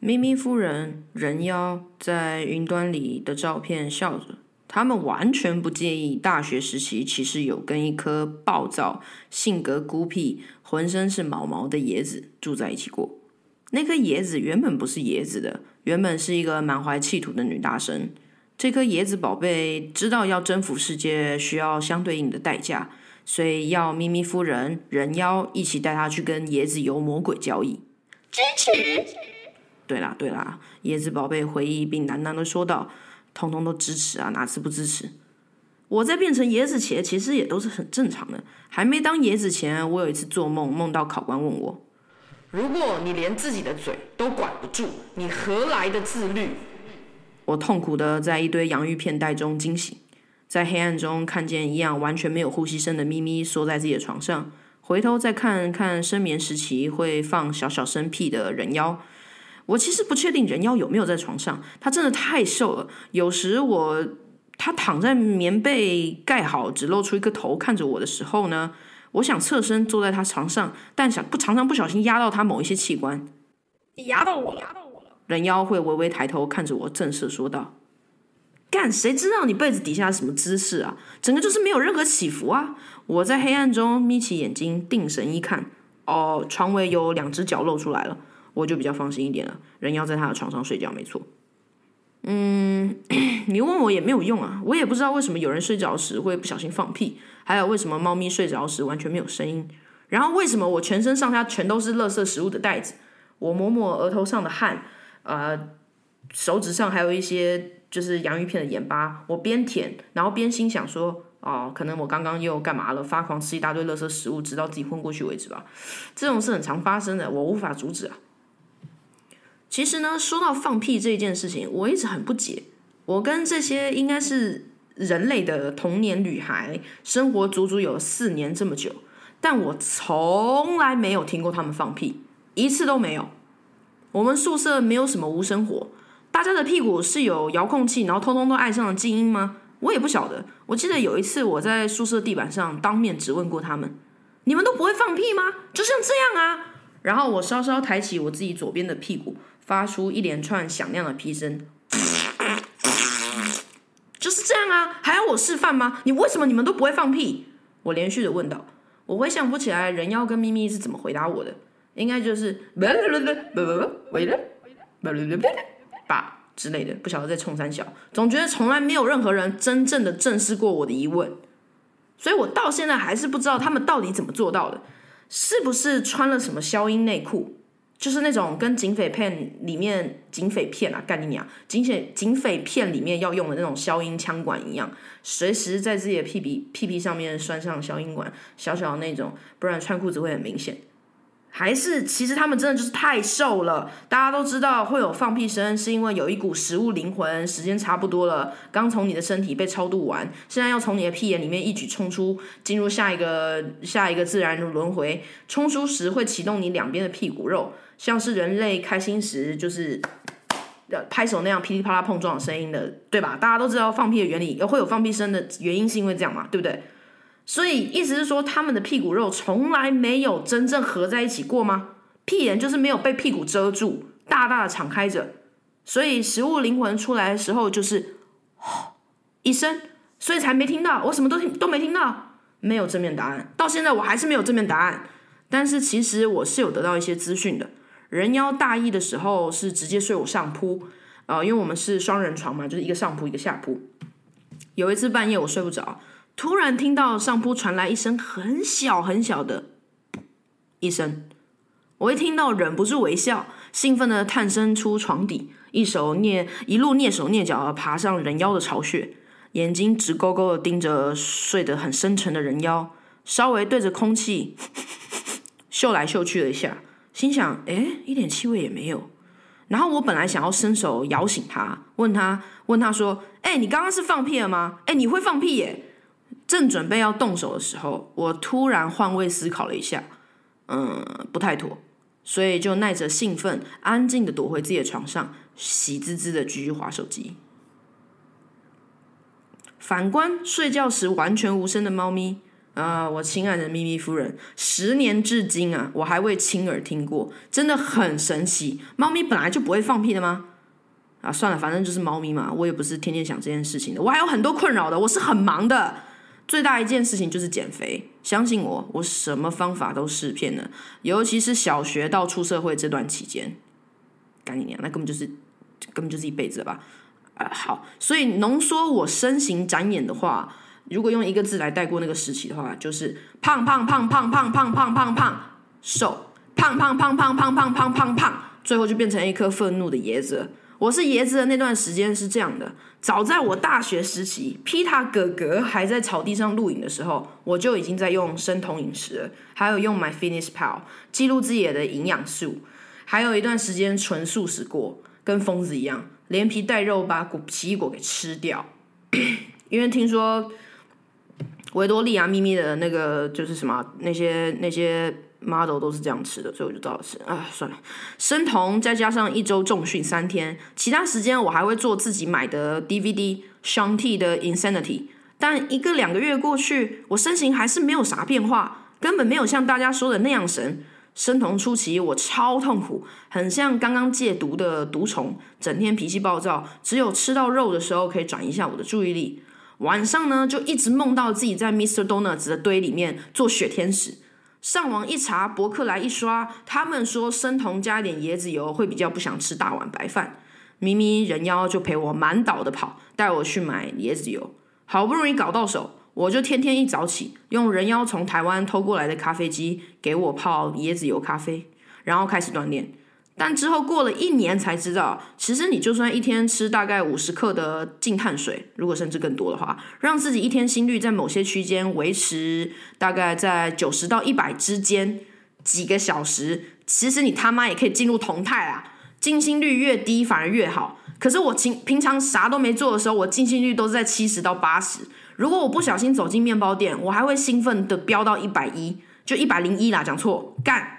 咪咪夫人、人妖在云端里的照片笑着，他们完全不介意大学时期其实有跟一颗暴躁、性格孤僻、浑身是毛毛的椰子住在一起过。那颗椰子原本不是椰子的，原本是一个满怀企图的女大生。这颗椰子宝贝知道要征服世界需要相对应的代价，所以要咪咪夫人、人妖一起带她去跟椰子油魔鬼交易。支持。对啦对啦，椰子宝贝回忆并喃喃的说道：“通通都支持啊，哪次不支持？我在变成椰子前，其实也都是很正常的。还没当椰子前，我有一次做梦，梦到考官问我：如果你连自己的嘴都管不住，你何来的自律？我痛苦的在一堆洋芋片袋中惊醒，在黑暗中看见一样完全没有呼吸声的咪咪缩在自己的床上，回头再看看深眠时期会放小小声屁的人妖。我其实不确定人妖有没有在床上，他真的太瘦了。有时我他躺在棉被盖好，只露出一个头看着我的时候呢，我想侧身坐在他床上，但想不常常不小心压到他某一些器官。你压到我了。人妖会微微抬头看着我，正色说道：“干，谁知道你被子底下什么姿势啊？整个就是没有任何起伏啊！”我在黑暗中眯起眼睛，定神一看，哦，床尾有两只脚露出来了。我就比较放心一点了。人要在他的床上睡觉，没错。嗯，你问我也没有用啊。我也不知道为什么有人睡着时会不小心放屁，还有为什么猫咪睡着时完全没有声音。然后为什么我全身上下全都是垃圾食物的袋子？我抹抹额头上的汗，呃，手指上还有一些就是洋芋片的盐巴。我边舔，然后边心想说：哦，可能我刚刚又干嘛了？发狂吃一大堆垃圾食物，直到自己昏过去为止吧。这种事很常发生的，我无法阻止啊。其实呢，说到放屁这件事情，我一直很不解。我跟这些应该是人类的童年女孩生活足足有四年这么久，但我从来没有听过他们放屁，一次都没有。我们宿舍没有什么无声火，大家的屁股是有遥控器，然后通通都爱上了静音吗？我也不晓得。我记得有一次我在宿舍地板上当面质问过他们：“你们都不会放屁吗？就像这样啊？”然后我稍稍抬起我自己左边的屁股。发出一连串响亮的屁声，就是这样啊！还要我示范吗？你为什么你们都不会放屁？我连续的问道。我回想不起来人妖跟咪咪是怎么回答我的，应该就是 吧之类的，不晓得在冲三小。总觉得从来没有任何人真正的正视过我的疑问，所以我到现在还是不知道他们到底怎么做到的，是不是穿了什么消音内裤？就是那种跟警匪片里面警匪片啊，干你娘！警匪警匪片里面要用的那种消音枪管一样，随时在自己的屁屁屁屁上面拴上消音管，小小的那种，不然穿裤子会很明显。还是其实他们真的就是太瘦了。大家都知道会有放屁声，是因为有一股食物灵魂，时间差不多了，刚从你的身体被超度完，现在要从你的屁眼里面一举冲出，进入下一个下一个自然轮回。冲出时会启动你两边的屁股肉。像是人类开心时就是拍手那样噼里啪啦碰撞的声音的，对吧？大家都知道放屁的原理，会有放屁声的原因是因为这样嘛，对不对？所以意思是说，他们的屁股肉从来没有真正合在一起过吗？屁眼就是没有被屁股遮住，大大的敞开着，所以食物灵魂出来的时候就是一声，所以才没听到。我什么都听都没听到，没有正面答案，到现在我还是没有正面答案。但是其实我是有得到一些资讯的。人妖大一的时候是直接睡我上铺，呃，因为我们是双人床嘛，就是一个上铺一个下铺。有一次半夜我睡不着，突然听到上铺传来一声很小很小的一声，我一听到忍不住微笑，兴奋的探身出床底，一手蹑一路蹑手蹑脚的爬上人妖的巢穴，眼睛直勾勾的盯着睡得很深沉的人妖，稍微对着空气嗅来嗅去了一下。心想，哎，一点气味也没有。然后我本来想要伸手摇醒他，问他，问他说，哎，你刚刚是放屁了吗？哎，你会放屁耶？正准备要动手的时候，我突然换位思考了一下，嗯，不太妥，所以就耐着兴奋，安静的躲回自己的床上，喜滋滋的继续划手机。反观睡觉时完全无声的猫咪。呃，我亲爱的咪咪夫人，十年至今啊，我还未亲耳听过，真的很神奇。猫咪本来就不会放屁的吗？啊，算了，反正就是猫咪嘛，我也不是天天想这件事情的，我还有很多困扰的，我是很忙的。最大一件事情就是减肥，相信我，我什么方法都试遍了，尤其是小学到出社会这段期间，干你娘，那根本就是根本就是一辈子了吧？啊，好，所以浓缩我身形展演的话。如果用一个字来带过那个时期的话，就是胖胖胖胖胖胖胖胖胖瘦胖胖胖胖胖胖胖胖胖，最后就变成一颗愤怒的椰子。我是椰子的那段时间是这样的：早在我大学时期，皮塔哥哥还在草地上录影的时候，我就已经在用生酮饮食了，还有用 My Fitness Pal 记录自己的营养素，还有一段时间纯素食过，跟疯子一样，连皮带肉把果奇异果给吃掉，因为听说。维多利亚秘密的那个就是什么？那些那些 model 都是这样吃的，所以我就知道是啊，算了，生酮再加上一周重训三天，其他时间我还会做自己买的 DVD s h a n t 的 Insanity。但一个两个月过去，我身形还是没有啥变化，根本没有像大家说的那样神。生酮初期我超痛苦，很像刚刚戒毒的毒虫，整天脾气暴躁，只有吃到肉的时候可以转移一下我的注意力。晚上呢，就一直梦到自己在 Mr. Donuts 的堆里面做雪天使。上网一查，博客来一刷，他们说生酮加点椰子油会比较不想吃大碗白饭。咪咪人妖就陪我满岛的跑，带我去买椰子油。好不容易搞到手，我就天天一早起，用人妖从台湾偷过来的咖啡机给我泡椰子油咖啡，然后开始锻炼。但之后过了一年才知道，其实你就算一天吃大概五十克的净碳水，如果甚至更多的话，让自己一天心率在某些区间维持大概在九十到一百之间几个小时，其实你他妈也可以进入酮态啊！静心率越低反而越好。可是我平平常啥都没做的时候，我静心率都是在七十到八十。如果我不小心走进面包店，我还会兴奋的飙到一百一，就一百零一啦，讲错，干。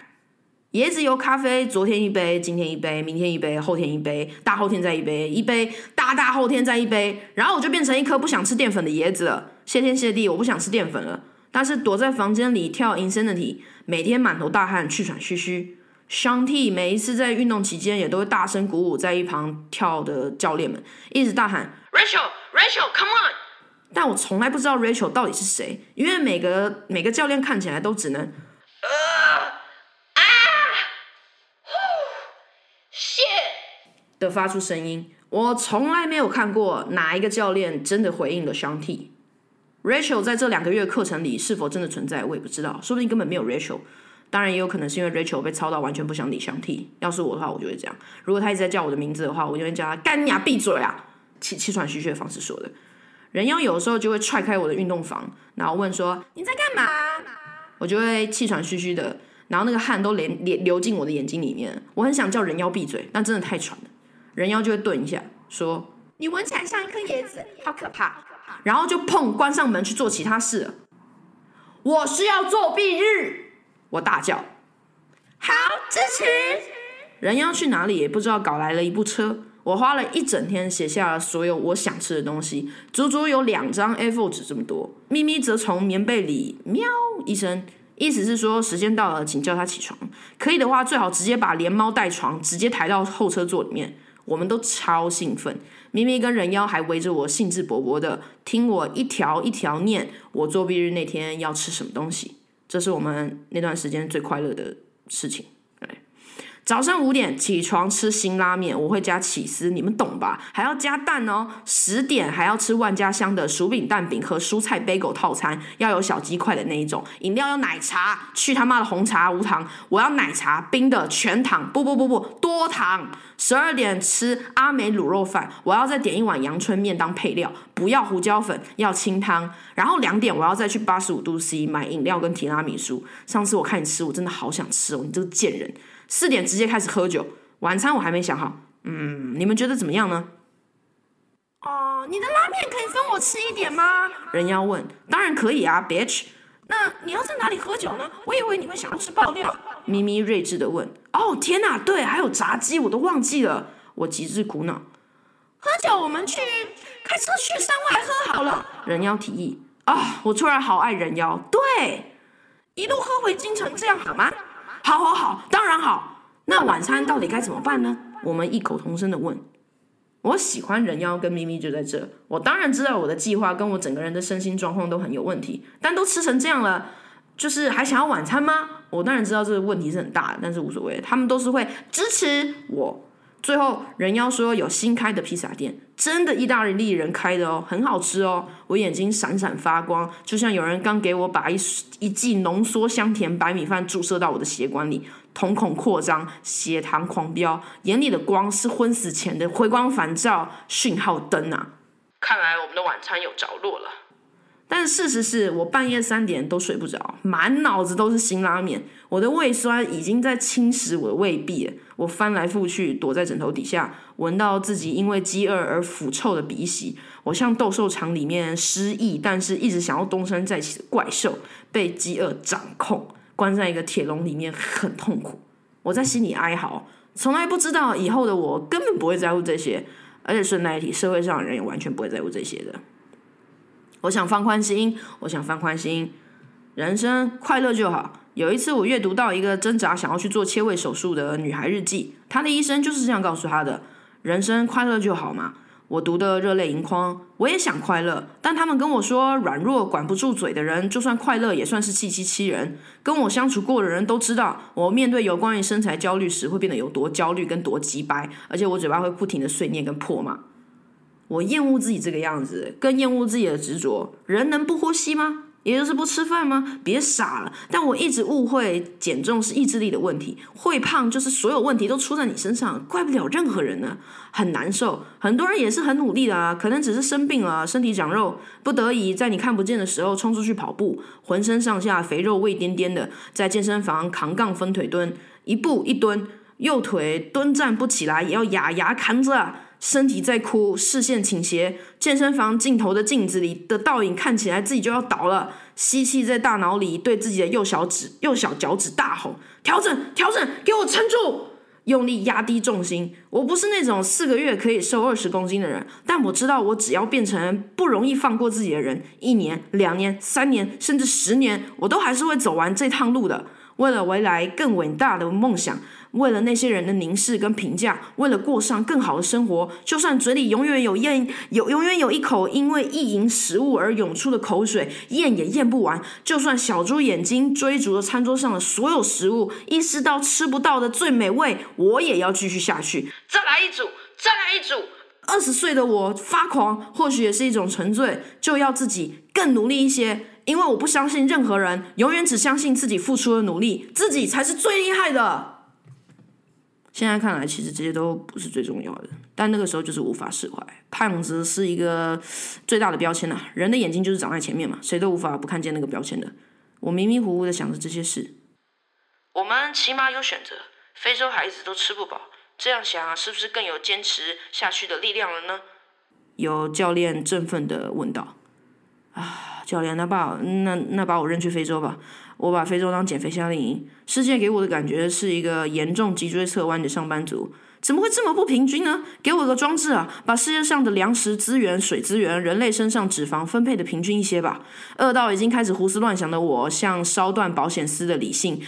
椰子油咖啡，昨天一杯，今天一杯，明天一杯，后天一杯，大后天再一杯，一杯大大后天再一杯，然后我就变成一颗不想吃淀粉的椰子了。谢天谢地，我不想吃淀粉了。但是躲在房间里跳 Insanity，每天满头大汗，气喘吁吁。香 T 每一次在运动期间也都会大声鼓舞在一旁跳的教练们，一直大喊 Rachel Rachel Come on！但我从来不知道 Rachel 到底是谁，因为每个每个教练看起来都只能呃。的发出声音，我从来没有看过哪一个教练真的回应了香 T。Rachel 在这两个月课程里是否真的存在，我也不知道，说不定根本没有 Rachel。当然也有可能是因为 Rachel 被操到完全不想理香 T。要是我的话，我就会这样。如果他一直在叫我的名字的话，我就会叫他干你啊，闭嘴啊！气气喘吁吁的方式说的。人妖有时候就会踹开我的运动房，然后问说你在干嘛？我就会气喘吁吁的，然后那个汗都连连流进我的眼睛里面。我很想叫人妖闭嘴，但真的太喘了。人妖就会顿一下，说：“你闻起来像一颗椰子，好可怕。”然后就砰，关上门去做其他事。我需要作弊日，我大叫：“好支持！”人妖去哪里也不知道，搞来了一部车。我花了一整天写下了所有我想吃的东西，足足有两张 A4 纸这么多。咪咪则从棉被里喵一声，意思是说时间到了，请叫他起床。可以的话，最好直接把连猫带床直接抬到后车座里面。我们都超兴奋，咪咪跟人妖还围着我，兴致勃勃的听我一条一条念我作弊日那天要吃什么东西。这是我们那段时间最快乐的事情。早上五点起床吃辛拉面，我会加起司，你们懂吧？还要加蛋哦。十点还要吃万家香的薯饼蛋饼和蔬菜 bagel 套餐，要有小鸡块的那一种。饮料要奶茶，去他妈的红茶无糖，我要奶茶冰的全糖，不不不不多糖。十二点吃阿美卤肉饭，我要再点一碗阳春面当配料，不要胡椒粉，要清汤。然后两点我要再去八十五度 C 买饮料跟提拉米苏。上次我看你吃，我真的好想吃哦，你这个贱人。四点直接开始喝酒，晚餐我还没想好。嗯，你们觉得怎么样呢？哦，你的拉面可以分我吃一点吗？人妖问。当然可以啊，bitch。那你要在哪里喝酒呢？我以为你会想要吃爆料。咪咪睿智的问。哦，天哪，对，还有炸鸡，我都忘记了。我极致苦恼。喝酒，我们去开车去山外喝好了。人妖提议。啊，我突然好爱人妖。对，对，一路喝回京城，这样好吗？好，好，好，当然好。那晚餐到底该怎么办呢？我们异口同声的问。我喜欢人妖跟咪咪就在这。我当然知道我的计划跟我整个人的身心状况都很有问题，但都吃成这样了，就是还想要晚餐吗？我当然知道这个问题是很大的，但是无所谓，他们都是会支持我。最后，人妖说有新开的披萨店，真的意大利人开的哦，很好吃哦。我眼睛闪闪发光，就像有人刚给我把一一剂浓缩香甜白米饭注射到我的血管里，瞳孔扩张，血糖狂飙，眼里的光是昏死前的回光返照讯号灯啊！看来我们的晚餐有着落了。但事实是我半夜三点都睡不着，满脑子都是辛拉面，我的胃酸已经在侵蚀我的胃壁。我翻来覆去躲在枕头底下，闻到自己因为饥饿而腐臭的鼻息。我像斗兽场里面失忆但是一直想要东山再起的怪兽，被饥饿掌控，关在一个铁笼里面，很痛苦。我在心里哀嚎，从来不知道以后的我根本不会在乎这些，而且顺带一提，社会上的人也完全不会在乎这些的。我想放宽心，我想放宽心，人生快乐就好。有一次，我阅读到一个挣扎想要去做切胃手术的女孩日记，她的医生就是这样告诉她的：人生快乐就好嘛。我读的热泪盈眶，我也想快乐，但他们跟我说，软弱管不住嘴的人，就算快乐也算是气欺欺人。跟我相处过的人都知道，我面对有关于身材焦虑时，会变得有多焦虑跟多急白，而且我嘴巴会不停的碎念跟破骂。我厌恶自己这个样子，更厌恶自己的执着。人能不呼吸吗？也就是不吃饭吗？别傻了！但我一直误会减重是意志力的问题，会胖就是所有问题都出在你身上，怪不了任何人呢。很难受，很多人也是很努力的啊，可能只是生病了，身体长肉，不得已在你看不见的时候冲出去跑步，浑身上下肥肉胃颠颠的，在健身房扛杠分腿蹲，一步一蹲，右腿蹲站不起来也要咬牙扛着。身体在哭，视线倾斜，健身房镜头的镜子里的倒影看起来自己就要倒了。吸气，在大脑里对自己的右小指、右小脚趾大吼：“调整，调整，给我撑住！”用力压低重心。我不是那种四个月可以瘦二十公斤的人，但我知道，我只要变成不容易放过自己的人，一年、两年、三年，甚至十年，我都还是会走完这趟路的。为了未来更伟大的梦想。为了那些人的凝视跟评价，为了过上更好的生活，就算嘴里永远有咽有永远有一口因为意淫食物而涌出的口水，咽也咽不完；就算小猪眼睛追逐着餐桌上的所有食物，意识到吃不到的最美味，我也要继续下去。再来一组，再来一组。二十岁的我发狂，或许也是一种沉醉，就要自己更努力一些，因为我不相信任何人，永远只相信自己付出的努力，自己才是最厉害的。现在看来，其实这些都不是最重要的，但那个时候就是无法释怀。胖子是一个最大的标签啊，人的眼睛就是长在前面嘛，谁都无法不看见那个标签的。我迷迷糊糊的想着这些事。我们起码有选择，非洲孩子都吃不饱，这样想是不是更有坚持下去的力量了呢？有教练振奋的问道。啊，教练，那把那那把我扔去非洲吧。我把非洲当减肥夏令营，世界给我的感觉是一个严重脊椎侧弯的上班族，怎么会这么不平均呢？给我个装置啊，把世界上的粮食资源、水资源、人类身上脂肪分配的平均一些吧。饿到已经开始胡思乱想的我，像烧断保险丝的理性，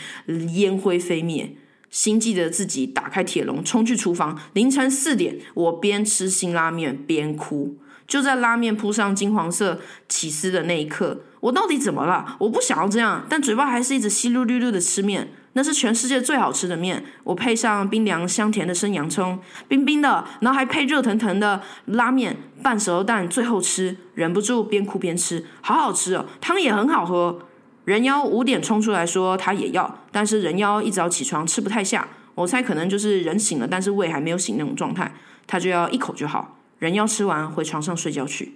烟灰飞灭，心记得自己打开铁笼，冲去厨房。凌晨四点，我边吃辛拉面边哭。就在拉面铺上金黄色起司的那一刻，我到底怎么了？我不想要这样，但嘴巴还是一直稀溜溜溜的吃面。那是全世界最好吃的面，我配上冰凉香甜的生洋葱，冰冰的，然后还配热腾腾的拉面，半熟蛋，最后吃，忍不住边哭边吃，好好吃哦，汤也很好喝。人妖五点冲出来说他也要，但是人妖一早起床吃不太下，我猜可能就是人醒了，但是胃还没有醒那种状态，他就要一口就好。人妖吃完回床上睡觉去。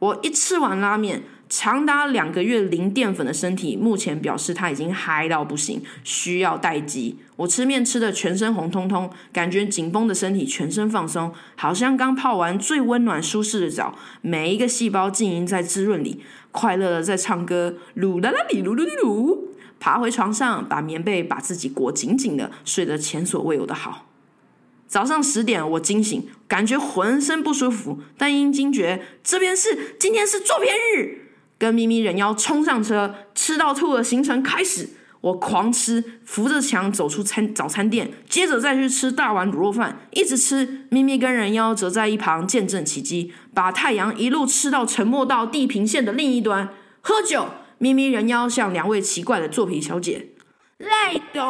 我一吃完拉面，长达两个月零淀粉的身体，目前表示他已经嗨到不行，需要待机。我吃面吃的全身红彤彤，感觉紧绷的身体全身放松，好像刚泡完最温暖舒适的澡，每一个细胞浸淫在滋润里，快乐的在唱歌，噜啦啦哩噜噜噜。爬回床上，把棉被把自己裹紧紧的，睡得前所未有的好。早上十点，我惊醒，感觉浑身不舒服，但因惊觉这边是今天是作片日，跟咪咪人妖冲上车，吃到吐的行程开始。我狂吃，扶着墙走出餐早餐店，接着再去吃大碗卤肉饭，一直吃。咪咪跟人妖则在一旁见证奇迹，把太阳一路吃到沉没到地平线的另一端。喝酒，咪咪人妖向两位奇怪的作品小姐。赖董，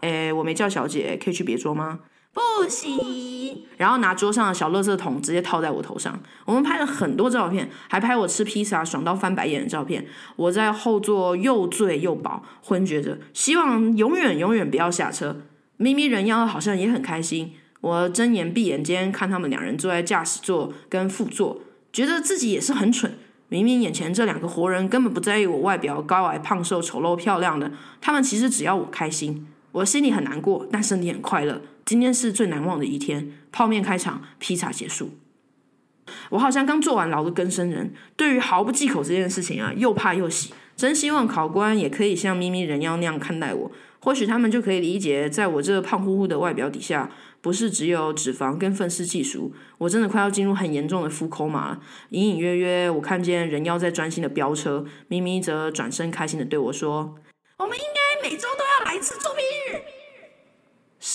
哎，我没叫小姐，可以去别桌吗？不行。然后拿桌上的小垃圾桶直接套在我头上。我们拍了很多照片，还拍我吃披萨爽到翻白眼的照片。我在后座又醉又饱，昏厥着，希望永远永远不要下车。咪咪人妖好像也很开心。我睁眼闭眼间看他们两人坐在驾驶座跟副座，觉得自己也是很蠢。明明眼前这两个活人根本不在意我外表高矮胖瘦丑陋漂亮的，他们其实只要我开心。我心里很难过，但身体很快乐。今天是最难忘的一天，泡面开场，披萨结束。我好像刚做完牢的更生人，对于毫不忌口这件事情啊，又怕又喜。真希望考官也可以像咪咪人妖那样看待我，或许他们就可以理解，在我这胖乎乎的外表底下，不是只有脂肪跟愤世嫉俗，我真的快要进入很严重的腹口马了。隐隐约约，我看见人妖在专心的飙车，咪咪则转身开心的对我说：“我们应该每周都要来一次作弊日。”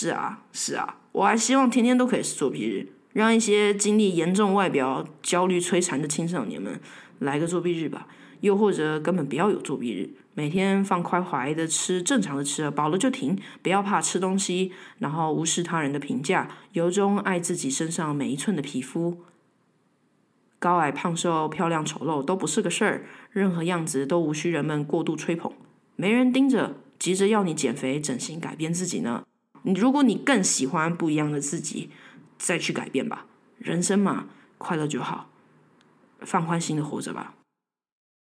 是啊，是啊，我还希望天天都可以是作弊日，让一些经历严重外表焦虑摧残的青少年们来个作弊日吧。又或者根本不要有作弊日，每天放开怀的吃正常的吃，饱了就停，不要怕吃东西，然后无视他人的评价，由衷爱自己身上每一寸的皮肤。高矮胖瘦、漂亮丑陋都不是个事儿，任何样子都无需人们过度吹捧，没人盯着，急着要你减肥、整形、改变自己呢。你如果你更喜欢不一样的自己，再去改变吧。人生嘛，快乐就好，放宽心的活着吧。